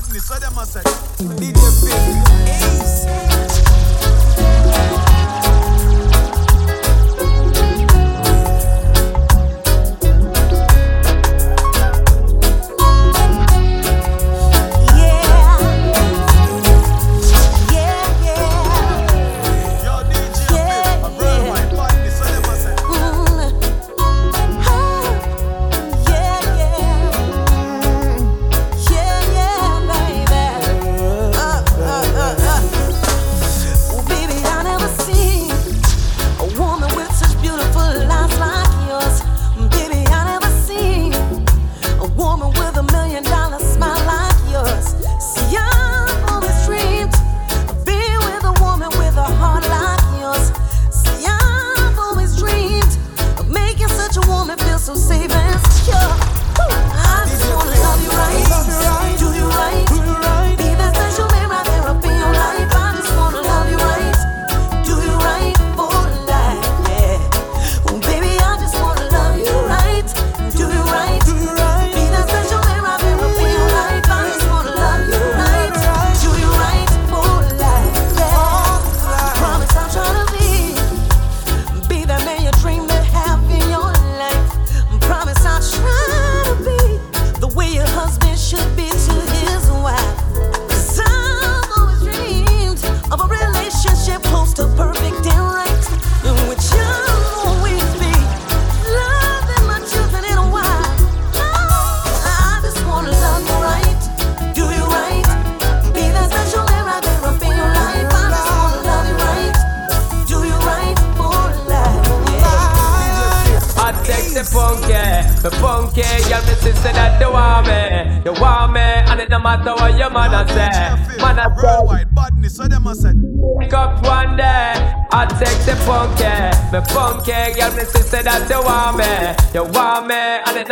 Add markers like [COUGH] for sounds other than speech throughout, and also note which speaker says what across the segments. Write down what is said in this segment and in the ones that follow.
Speaker 1: badness, so them a say. DJ Big, Ace.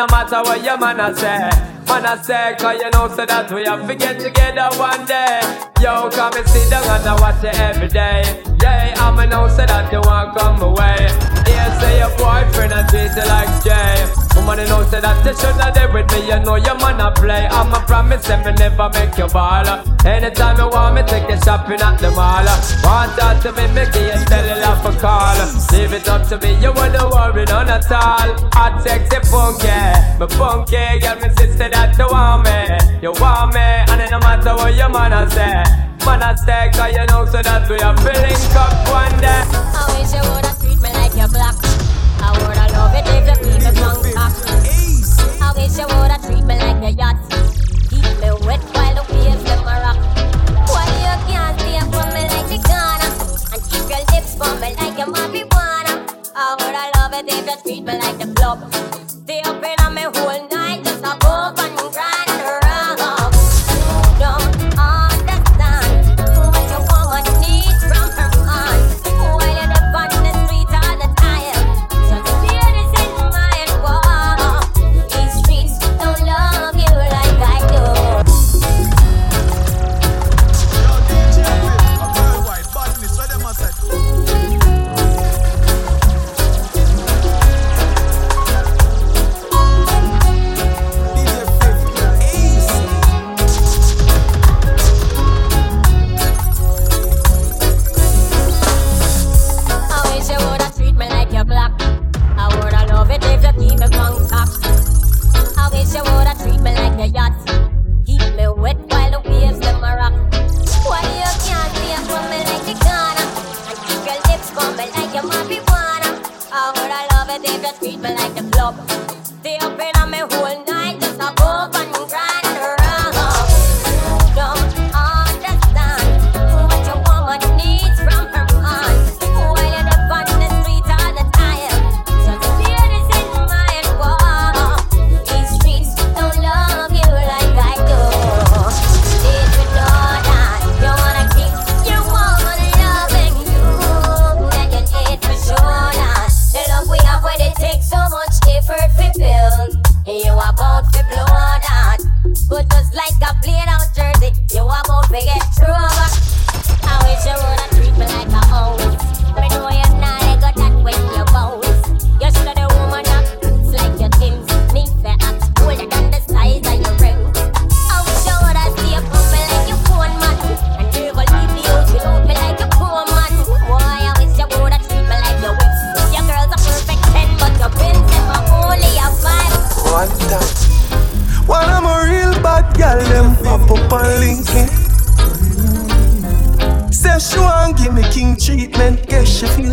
Speaker 2: No matter what your man a say, man a say, cause you know so that we have to get together one day, yo, come and sit down and I watch it every day, yeah, I'm a know so that you want come away, yeah, say your boyfriend and treat you like Jay, woman you know so that you should not there with me, you know your man a play, I'm a promise and me never make you ball, anytime you want me take you shopping at the mall, want that to me, make you tell you love for call, leave it up to me, you wouldn't worry none at all, I take the funky, me funky, girl, me sister that you want me, you want me, and it no matter what your man a say, man a say, cause you know so that we are feeling up one day.
Speaker 3: I wish you woulda treat me like your black. I woulda love it if you keep me drunk back. I wish you woulda treat me like your yacht. Keep me wet while the waves them a rock. Why you can't stay for me like the Ghana and keep your lips for me like your marijuana? I woulda love it if you treat me like the club.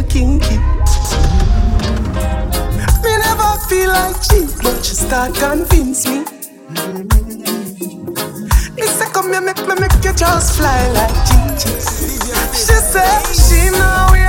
Speaker 4: real kinky. Me never feel like cheap, but you start convince me. Me say come here, make me make you just fly like Jesus. She said she know we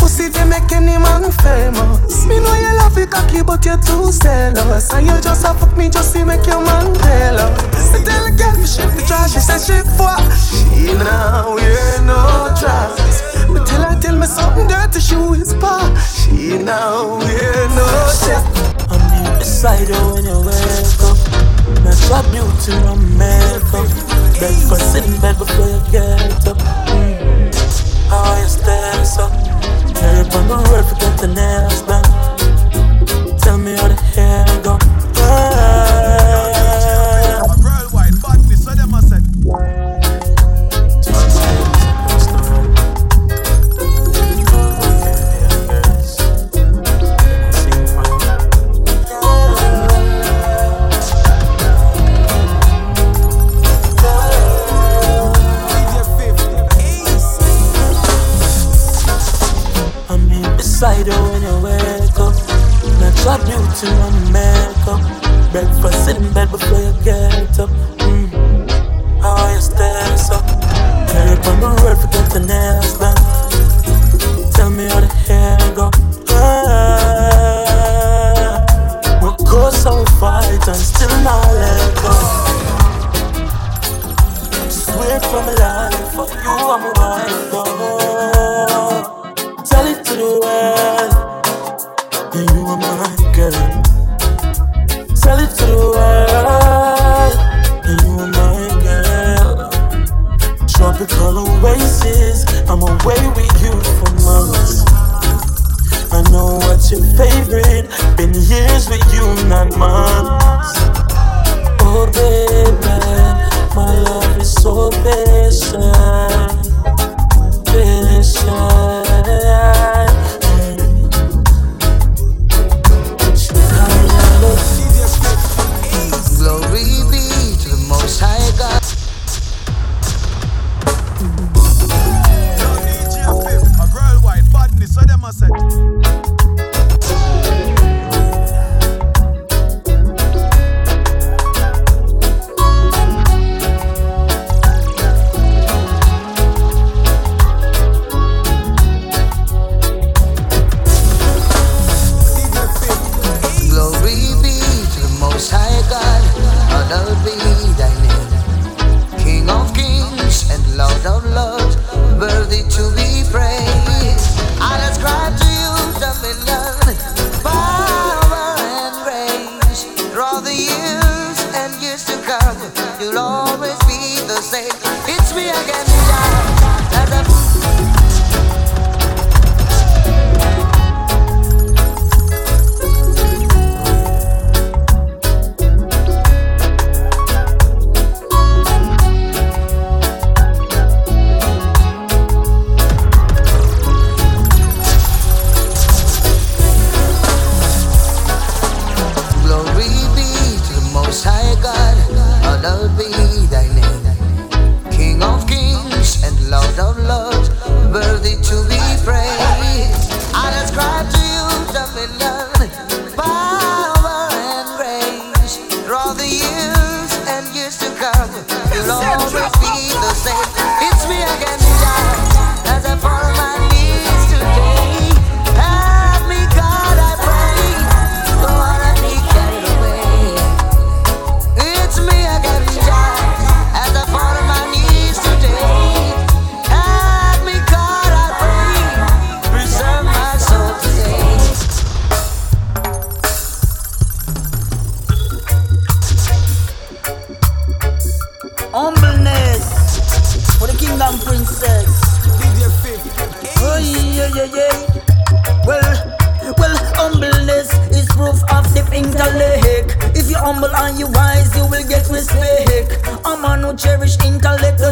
Speaker 4: pussy they make any man famous. Me know you love it cocky, but you're too zealous. And you just a fuck me just to make your man jealous. I tell a girl me shift the trash, she said she fuck. She now wear no trousers. Me tell her tell me something dirty, she whisper. She now wear no trousers.
Speaker 5: I'm in the side when you wake up. Natural beauty, I'm made up. Breakfast in bed before you get up. Mm.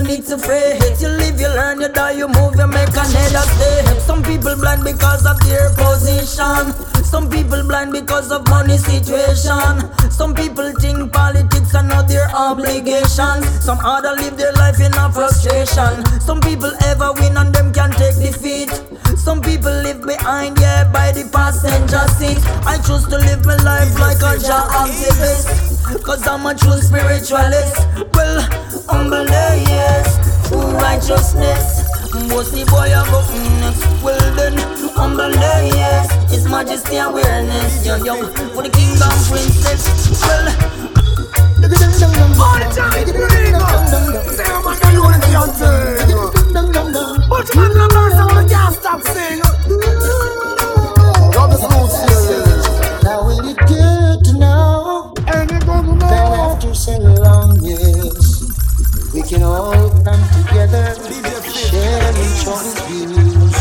Speaker 6: Need to fret. You live, you learn, you die, you move, you make another step. Some people blind because of their position. Some people blind because of money situation. Some people think politics are not their obligation. Some other live their life in a frustration. Some people ever win and them can take defeat. Some people live behind, yeah, by the passenger seat. I choose to live my life like a Jah activist. Cause I'm a true spiritualist. Well, humble yes True righteousness. Most the boy I next. Well then, humble yes His majesty awareness. Yo, yo, for the king and princess. Well
Speaker 7: my But can't stop singing. Is.
Speaker 8: Now, when good to know,
Speaker 7: and it gonna know
Speaker 8: we can all come together, share each other's views.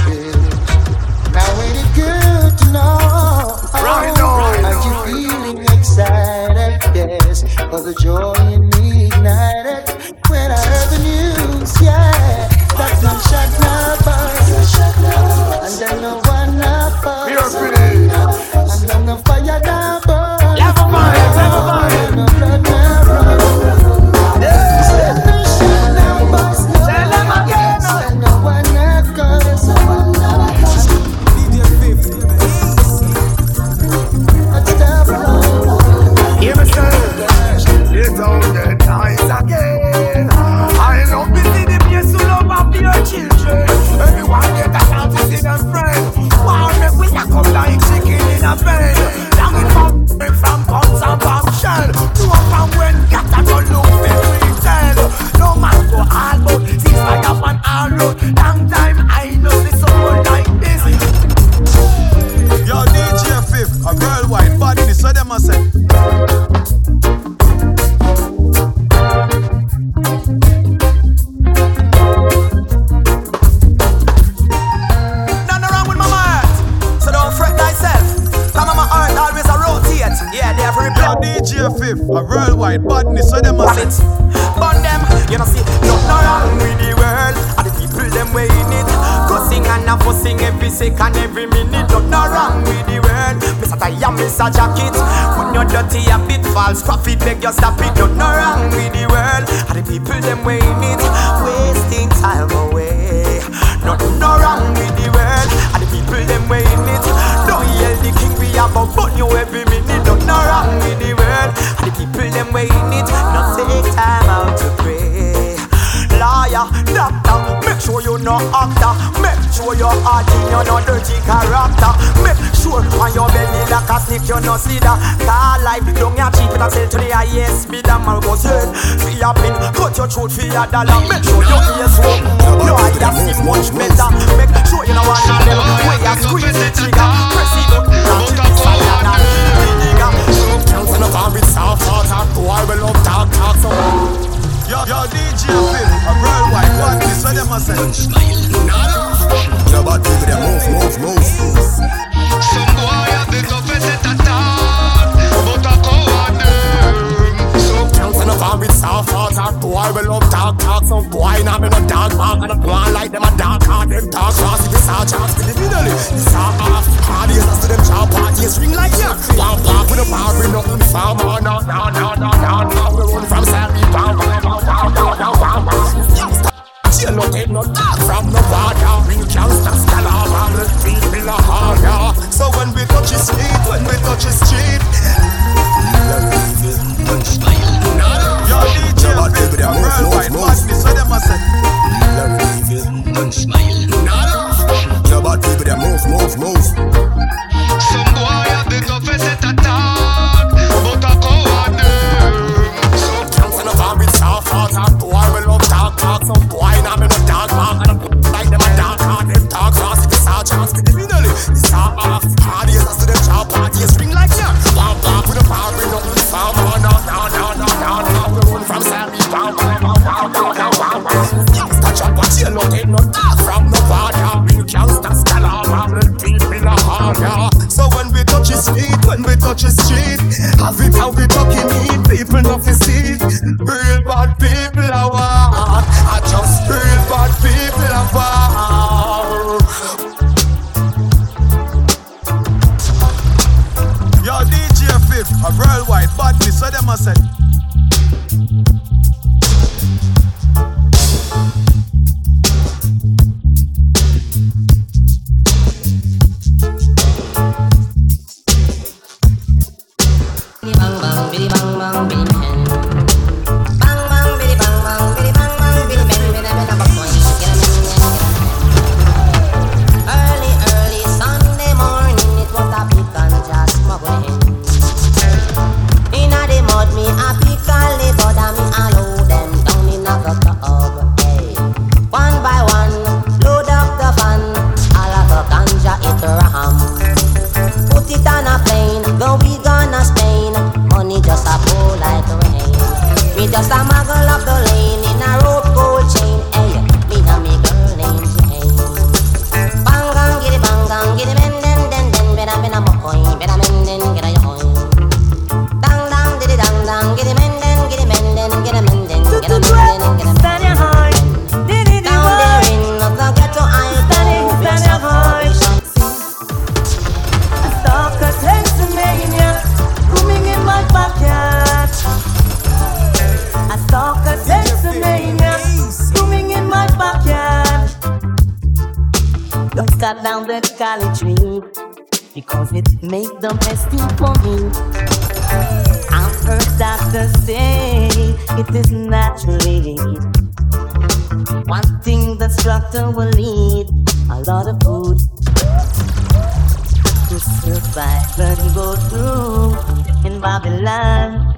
Speaker 8: Now will it good to know
Speaker 7: Right right
Speaker 8: Are you feeling excited? Yes, for the joy in me ignited and
Speaker 7: a
Speaker 9: fussing every second, every minute. Nothing wrong with the world. Mr. Tie Mr. Jacket, when you're dirty a bit false prophet, beg you stop it. Nothing wrong with the world. And the people them way it, wasting time away. Nothing wrong with the world. And the people them way in it. Don't yell the king we have a burn you every minute. Nothing wrong with the world. And the people them way it. Not take time out to pray. Liar, doctor, make sure you no actor. Make sure your heart in you no dirty character. Make sure on your belly like a snake you no slither. Car life, don't ya cheap it and sell to the highest bidder. Man go turn for your pin, cut your throat for your dollar. Make sure your ears open, your eyes see much better. Make sure you know one of them where you squeeze the trigger. Press it up, the and now to the nigga.
Speaker 7: Can't stand up and with soft heart and boy we love talk talk so Yo, yo, DJ Phil, a worldwide. Badness, so them a say? Yo, bad people, they move, move, move.
Speaker 10: Some boy have the toughest at attack, but I coward them. So
Speaker 7: Can't stand up and with soft heart and boy we love talk talk So boy now me no dog mark and a plan like them a dog heart. Them talk fast if it's a chance to the middle eh? It's a half, hard years as to them job parties. Ring like yeah. One pop with a bar, we nothing farmer
Speaker 11: worldwide badness, so them a say.
Speaker 12: Down the
Speaker 13: college tree because it make the best for me. I've heard doctors say it is naturally. One thing the structure will need a lot of food to survive and go through in Babylon.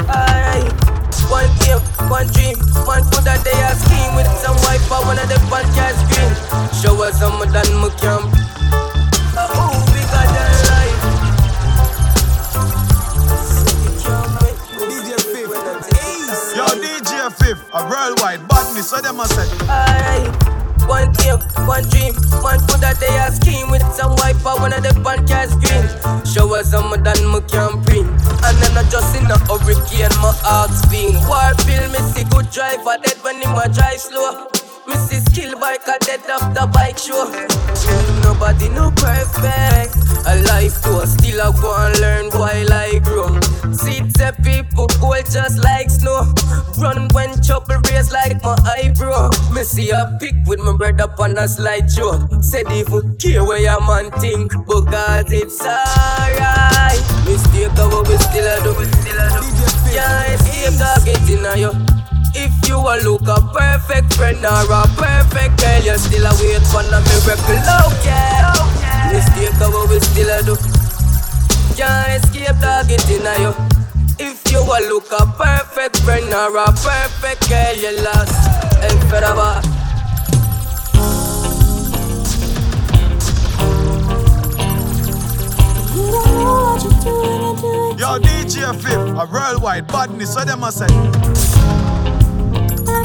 Speaker 14: Alright. One game, one dream, one food that they are scheme with some wife for one of the podcast screen. Show us some of that my camp. Oh, bigger than life.
Speaker 11: DJ Fif. Yo, DJ Fif, a worldwide badness, so them a say.
Speaker 14: Alright. One game, one dream, one food that they are scheme with some wife for one of the podcast screen. Show us some of that my bring. And then I just in a hurricane, my heart's being war feel me see good driver dead when him a drive slow. Me see skill bike a dead off the bike show. Nobody no perfect. A life to still I go and learn while I grow. See the people go just like snow. Run when trouble raise like my eyebrow. Me see a pic with my brother on a slideshow. Said even care where your man think, because it's alright. Mistake what we still a do. Yeah, escape targeting on you. If you a look a perfect friend or a perfect girl, you still a wait for a miracle. Okay, mistake of what we still a do. Can't escape targeting on you. If you a look a perfect friend or a perfect girl, you lost and forever.
Speaker 11: Yo, DJ Fif, a worldwide badness, so them a say.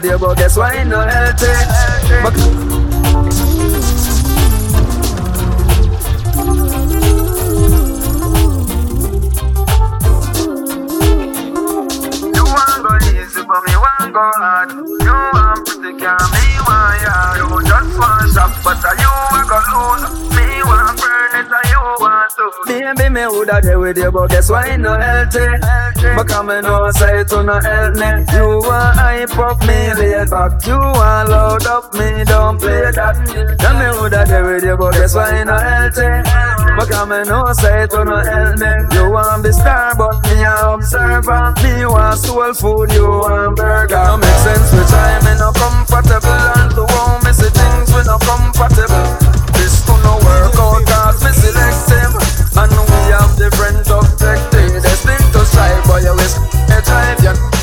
Speaker 15: with you, but guess why ain't no healthy? But Woulda there with you, but guess why no healthy? Because me know say to no help me. You want hype up me laid back. You want load up me, don't play that. Tell me woulda there with you, but guess why no healthy? Because me know say to no help me. You want be star, but me a observer. Me want soul food, you want burger. No make sense with time, me no comfortable. And to me see things we no compatible. This to no work out, And we have different objectives. Destined to strive, but you risk a drive.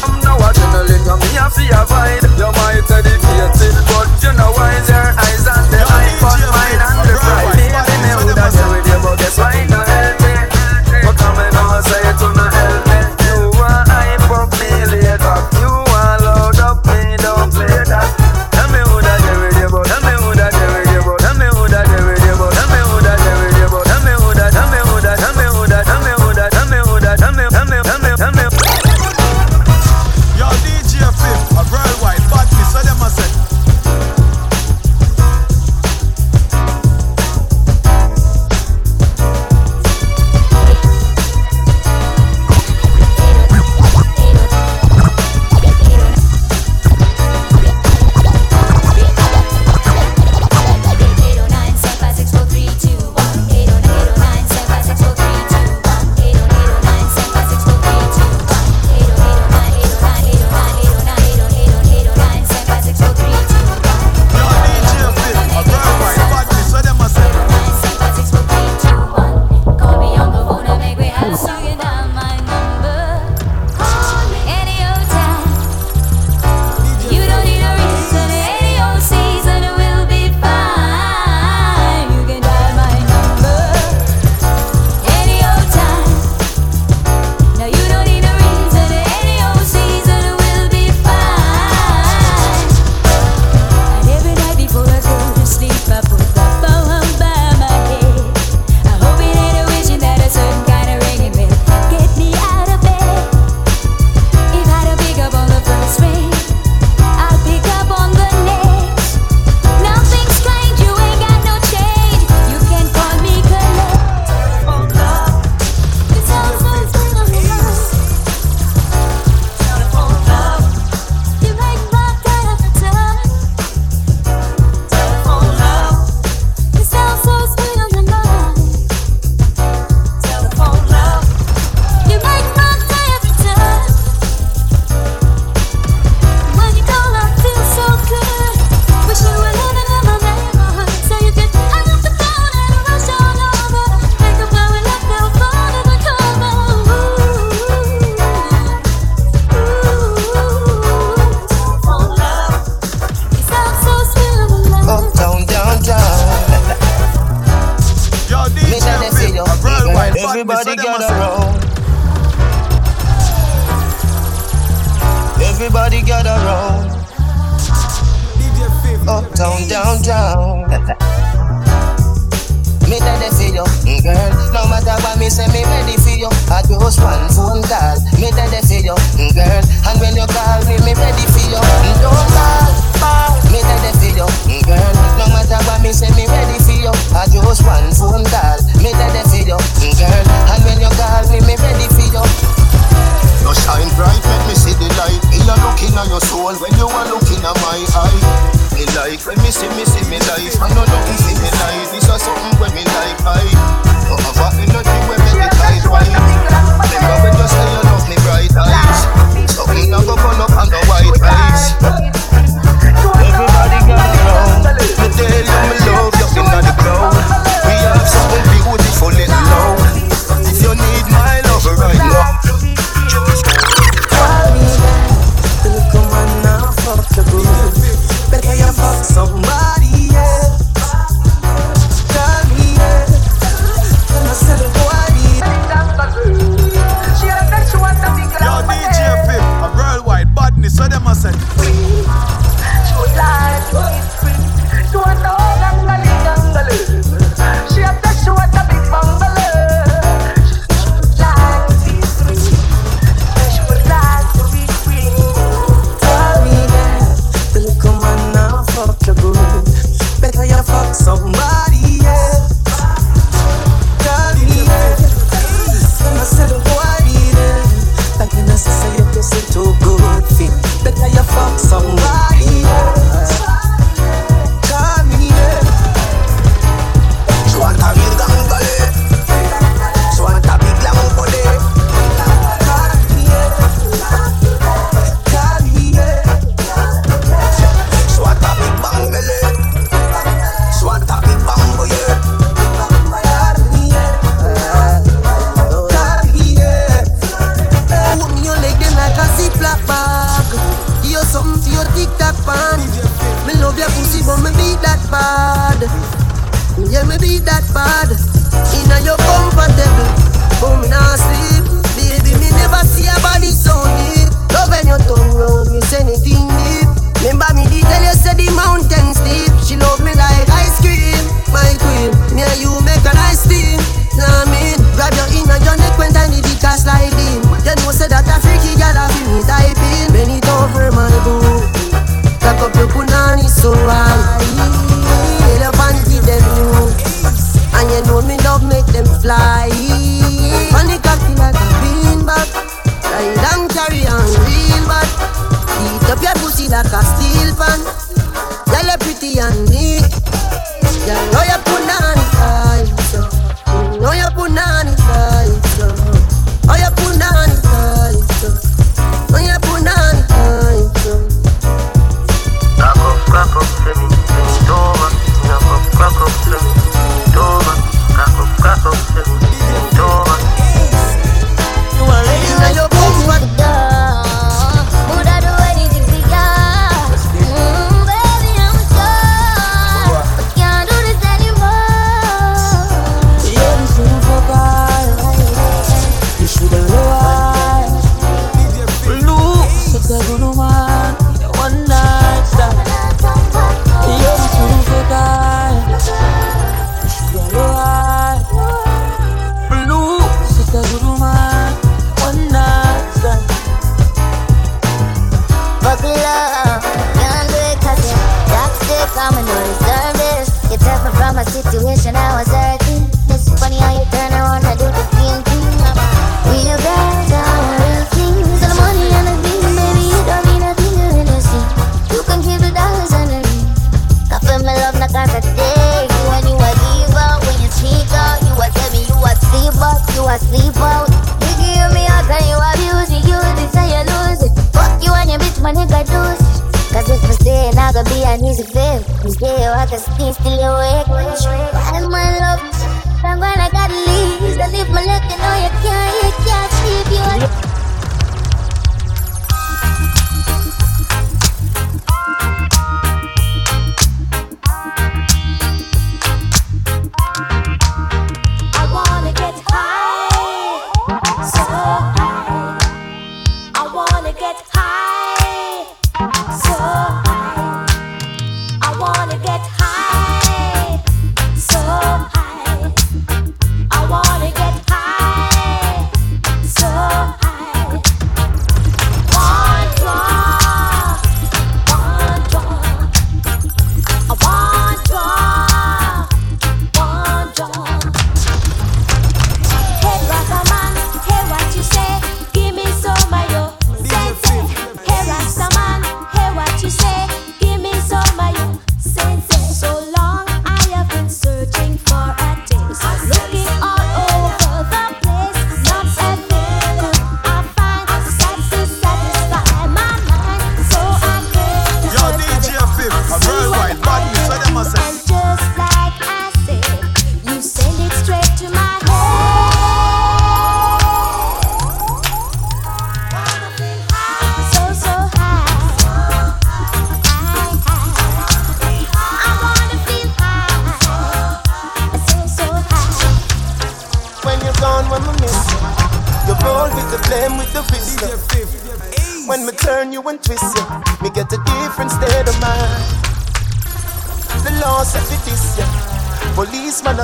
Speaker 16: A
Speaker 17: worldwide badness, so
Speaker 8: Everybody gather round. Everybody gather round. Uptown, downtown. Me that they see you, mm, girl. No matter what me say, me ready for you. I just one phone call. Me that they see you, mm, girl. And when you call me, me ready for you. Mm, Don't call, Me that they see you, mm, girl. No matter what me say, me ready for you. I just one phone call. Me that they see you, mm, girl. And when you call me, me ready for you.
Speaker 18: You shine bright, make me see the light. Me a looking at your soul when you are looking at my eye. Me like when me see me see me life. I know nothing see me life. This is something when me like I. No a energy when me the tight right. Remember when you say you love me bright eyes. Something I go burn up on the white rice. The
Speaker 19: boo. Better you fuck somebody.
Speaker 3: I
Speaker 16: wanna get high.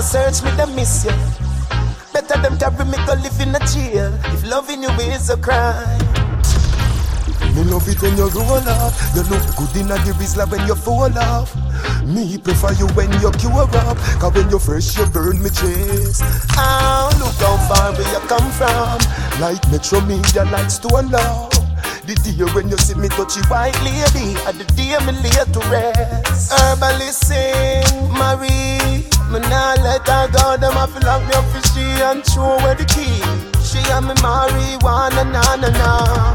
Speaker 16: a search
Speaker 19: me, they miss you. Better them carry me go live in a jail. If loving you is a crime. Me love it when you roll up. You look good in a grizzly when you fall off. Me prefer you when you cure up. Cause when you fresh, you burn me chase. Ah, look how far where you come from. Like Metro Media likes to allow. The day when you see me touch you white lady, and the day me lay to rest. Herbalist sing, Marie. Me nah let her go, them a feel lock me up fi she and throw away the key. She and me marijuana, na na na.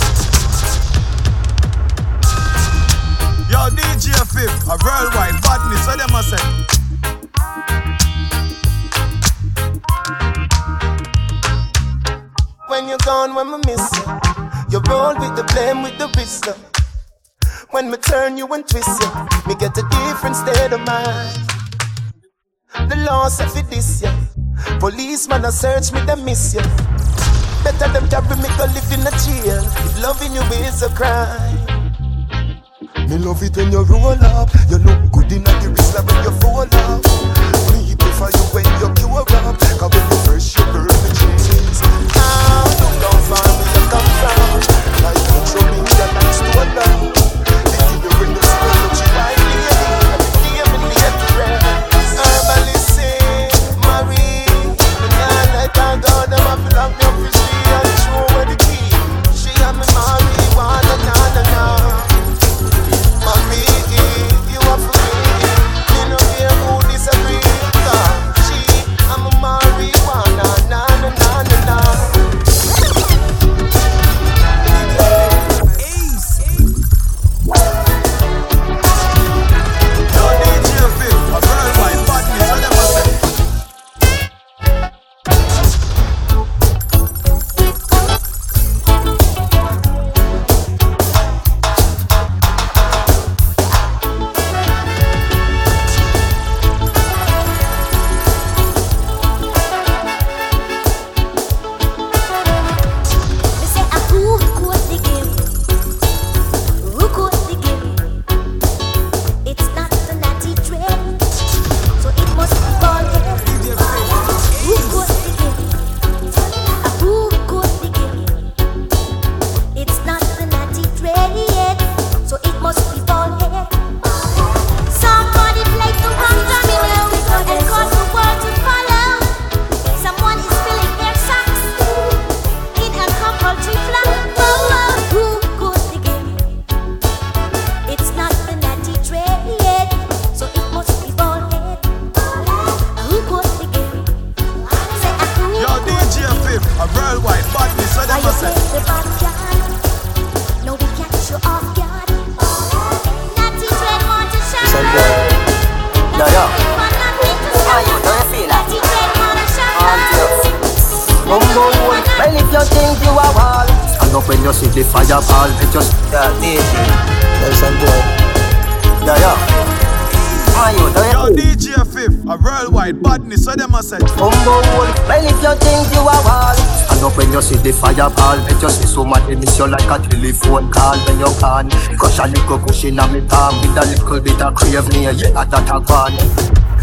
Speaker 17: Yo, DJ Fif, a worldwide badness, so them a say.
Speaker 19: When you're gone, when I miss you, you roll with the blame, with the wisdom. When me turn you and twist you, me get a different state of mind. The law said for this, yeah. Policeman a search me, they miss you. Better them carry me go live in a jail if loving you is a crime. Me love it when you roll up. You look good in the wrist like when you fall up. Me prefer you when you you like a
Speaker 18: telephone call When you can. Crush a little cushion on me palm With a little bit of crave near Yeah, that a gone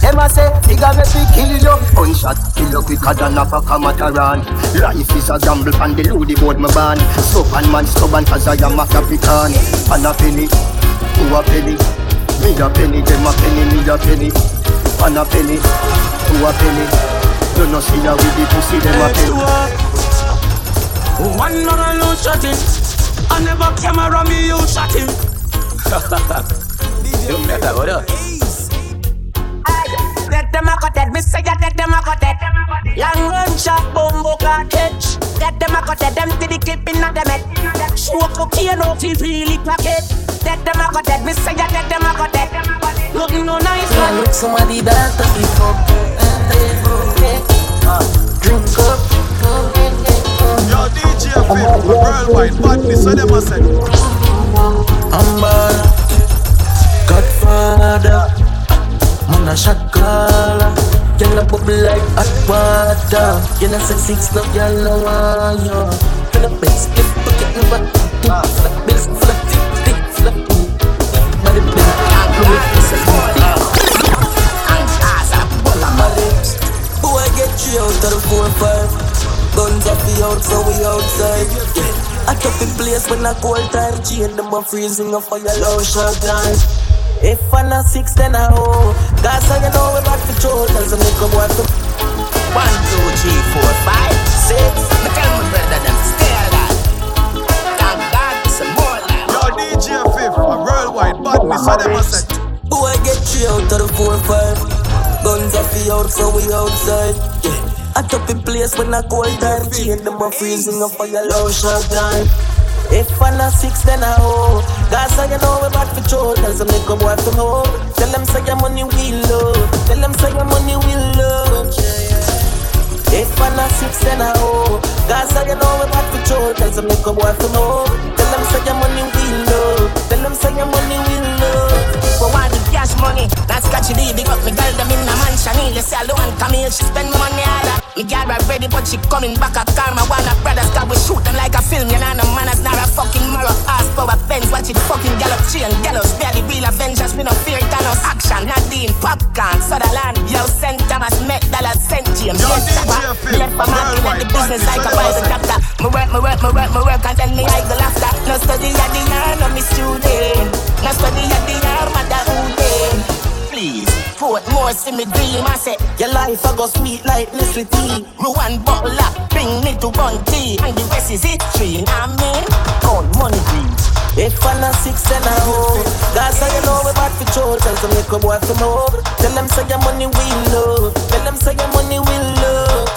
Speaker 18: them a say, figure make we kill you. Gunshot, kill you quicker than a pack of Mataran. Life is a gamble and the loody board my band Stubborn man, stubborn cause I am a African And a penny, who a penny? Me a penny, them a penny, me a penny. And a penny, who a penny? You no see her with the pussy, them a penny
Speaker 20: One man alone shot him. I never camera me, you shot him. [LAUGHS] You better go there.
Speaker 5: Let them a cut it, me say ya let them a cut it. Long run shot, bumbo cartridge. Let them a cut it, them to the clip in them head. Smoke cocaine out in really pocket. Let them a cut it, me say ya let them a cut it. Looking no nice man.
Speaker 14: look somebody that to be fuck. Ah. Drink up.
Speaker 17: Yo, DJ a worldwide badness, so them a say.
Speaker 14: Amber, Godfather, man a shot. Girl a bubble like hot water. Girl a six love, girl no want you. Girl a best split bucket never tip. Flap bills, flap tip, stick, flap boom. Body bill, blue, it's a body. Boy get three out of the four five. Guns off the out, so we outside. Yeah. I took the place when I cold time. Chain them a freezing, a fire low short time. If I'm not six, then I oh. That's how you know we're back to troll. Tell some nigga boy to
Speaker 20: One, two, three, four, five, six. Me tell my brother them to stay alive. Thank God, some more life.
Speaker 17: Yo, DJ Fif, a worldwide badness, so them a say.
Speaker 14: Boy get three out of the four five. Guns off the out, so we outside. Yeah. I took the place when I cold time. Chain them a freezing, a fire low short time. If I'm not six, then I oh. Guys, how you know we're back for troll. Tell some nigga boy to know. Tell them say your money will low. Tell them say your money will low. If I'm not six, then I oh. Guys, how you know we're back for troll. Tell some nigga boy to know. Tell them say your money will low. Tell them say your money will low.
Speaker 20: For want the cash money, that's big up me girl them in a mansion. Needless Come here, she spend money harder. Me girl right ready, but she coming back a car. My one of brothers got we shoot them like a film. You know, no manners, not a fucking mirror. Ass power fence, watch it fucking gallop chain. Gallows, barely real Avengers, we no fear Thanos. Action, Nadine, popcorn, Sutherland. Yo, St. Thomas, Met, Dallas, St. James.
Speaker 17: Yo,
Speaker 20: Yes,
Speaker 17: DJ
Speaker 20: Left for market,
Speaker 17: worldwide,
Speaker 20: the business like a Bible chapter. Me work, me work, me work, me work, and then me I go laughter. No study at the yard, no me student. No study at the yard, mother who then. Please, put more me dream. I say, your life I go sweet like Nestle tea. Ruan bottle up, bring me to one tea. And the rest is history, I mean, count money dreams.
Speaker 14: If I'm not six and a hoe That's how you know we bad for children So make a boy from home Tell them say your money will love Tell them say your money will love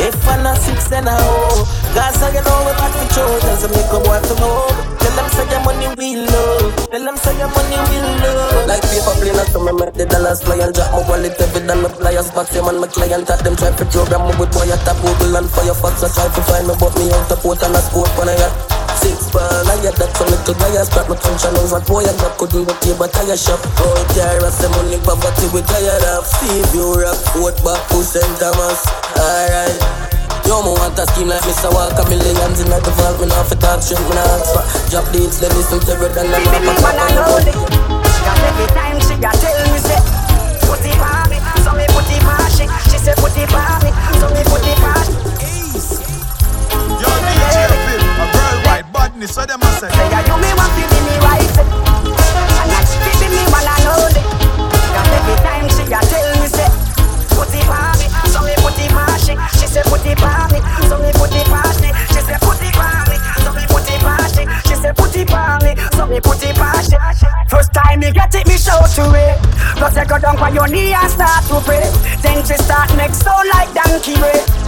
Speaker 14: If I'm not six and a hoe How you know we bad for children So make a boy from home Tell them say your money will love Tell them say your money will love Like paper plane so me make the dollars fly And drop my wallet time me pliers Back them and my client at them try to program. Me with wire tap Google and Firefox I try to find me but me out the port and a sport when I got Six ball, I get that from little bias But my punch and over boy. And that couldn't go to your tire shop. Oh, care of the money, poverty we tired of. See you rock, foot back to St. Thomas. Alright Yo, me want a scheme like Mr. Walker Millions in the vault, me not for talk shit, me not ask for Drop deeds, then listen to it and then
Speaker 21: Baby, me wanna know it. Cause every time she a tell me say, put it on me, so me put it on she. She say put it on me, so me put it on.
Speaker 17: Yo, DJ Fif, a worldwide badness, so them a say.
Speaker 21: Say ya you me want to be it so me she. So me she. So me. First time me get it, me show to it. Plus you go down on your knee and start to pray. Then she start make sound like donkey way.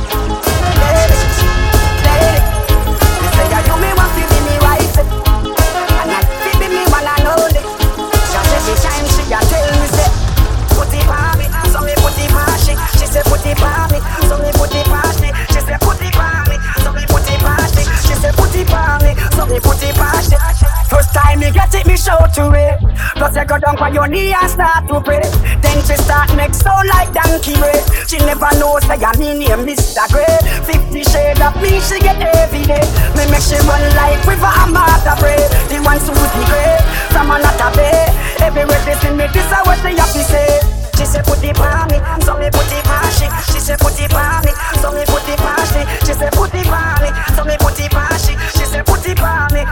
Speaker 21: Down on your knee and start to pray. Then she start make sound like donkey way. She never knows that your me name Mr. Grey. Fifty shades of me she get every day. Me make she run like river and Martha Brae. The one Susie Gray from another bay. Everywhere they see me, this is what they have to say. She say put it on me, so me put it on she. She say put it on me, so me put it on she. She say put it on me, so me put it on she. She say put it on me.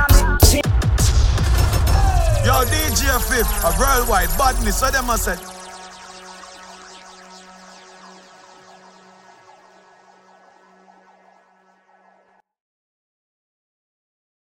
Speaker 17: Yo, DJ Fif, a worldwide badness, so them a say.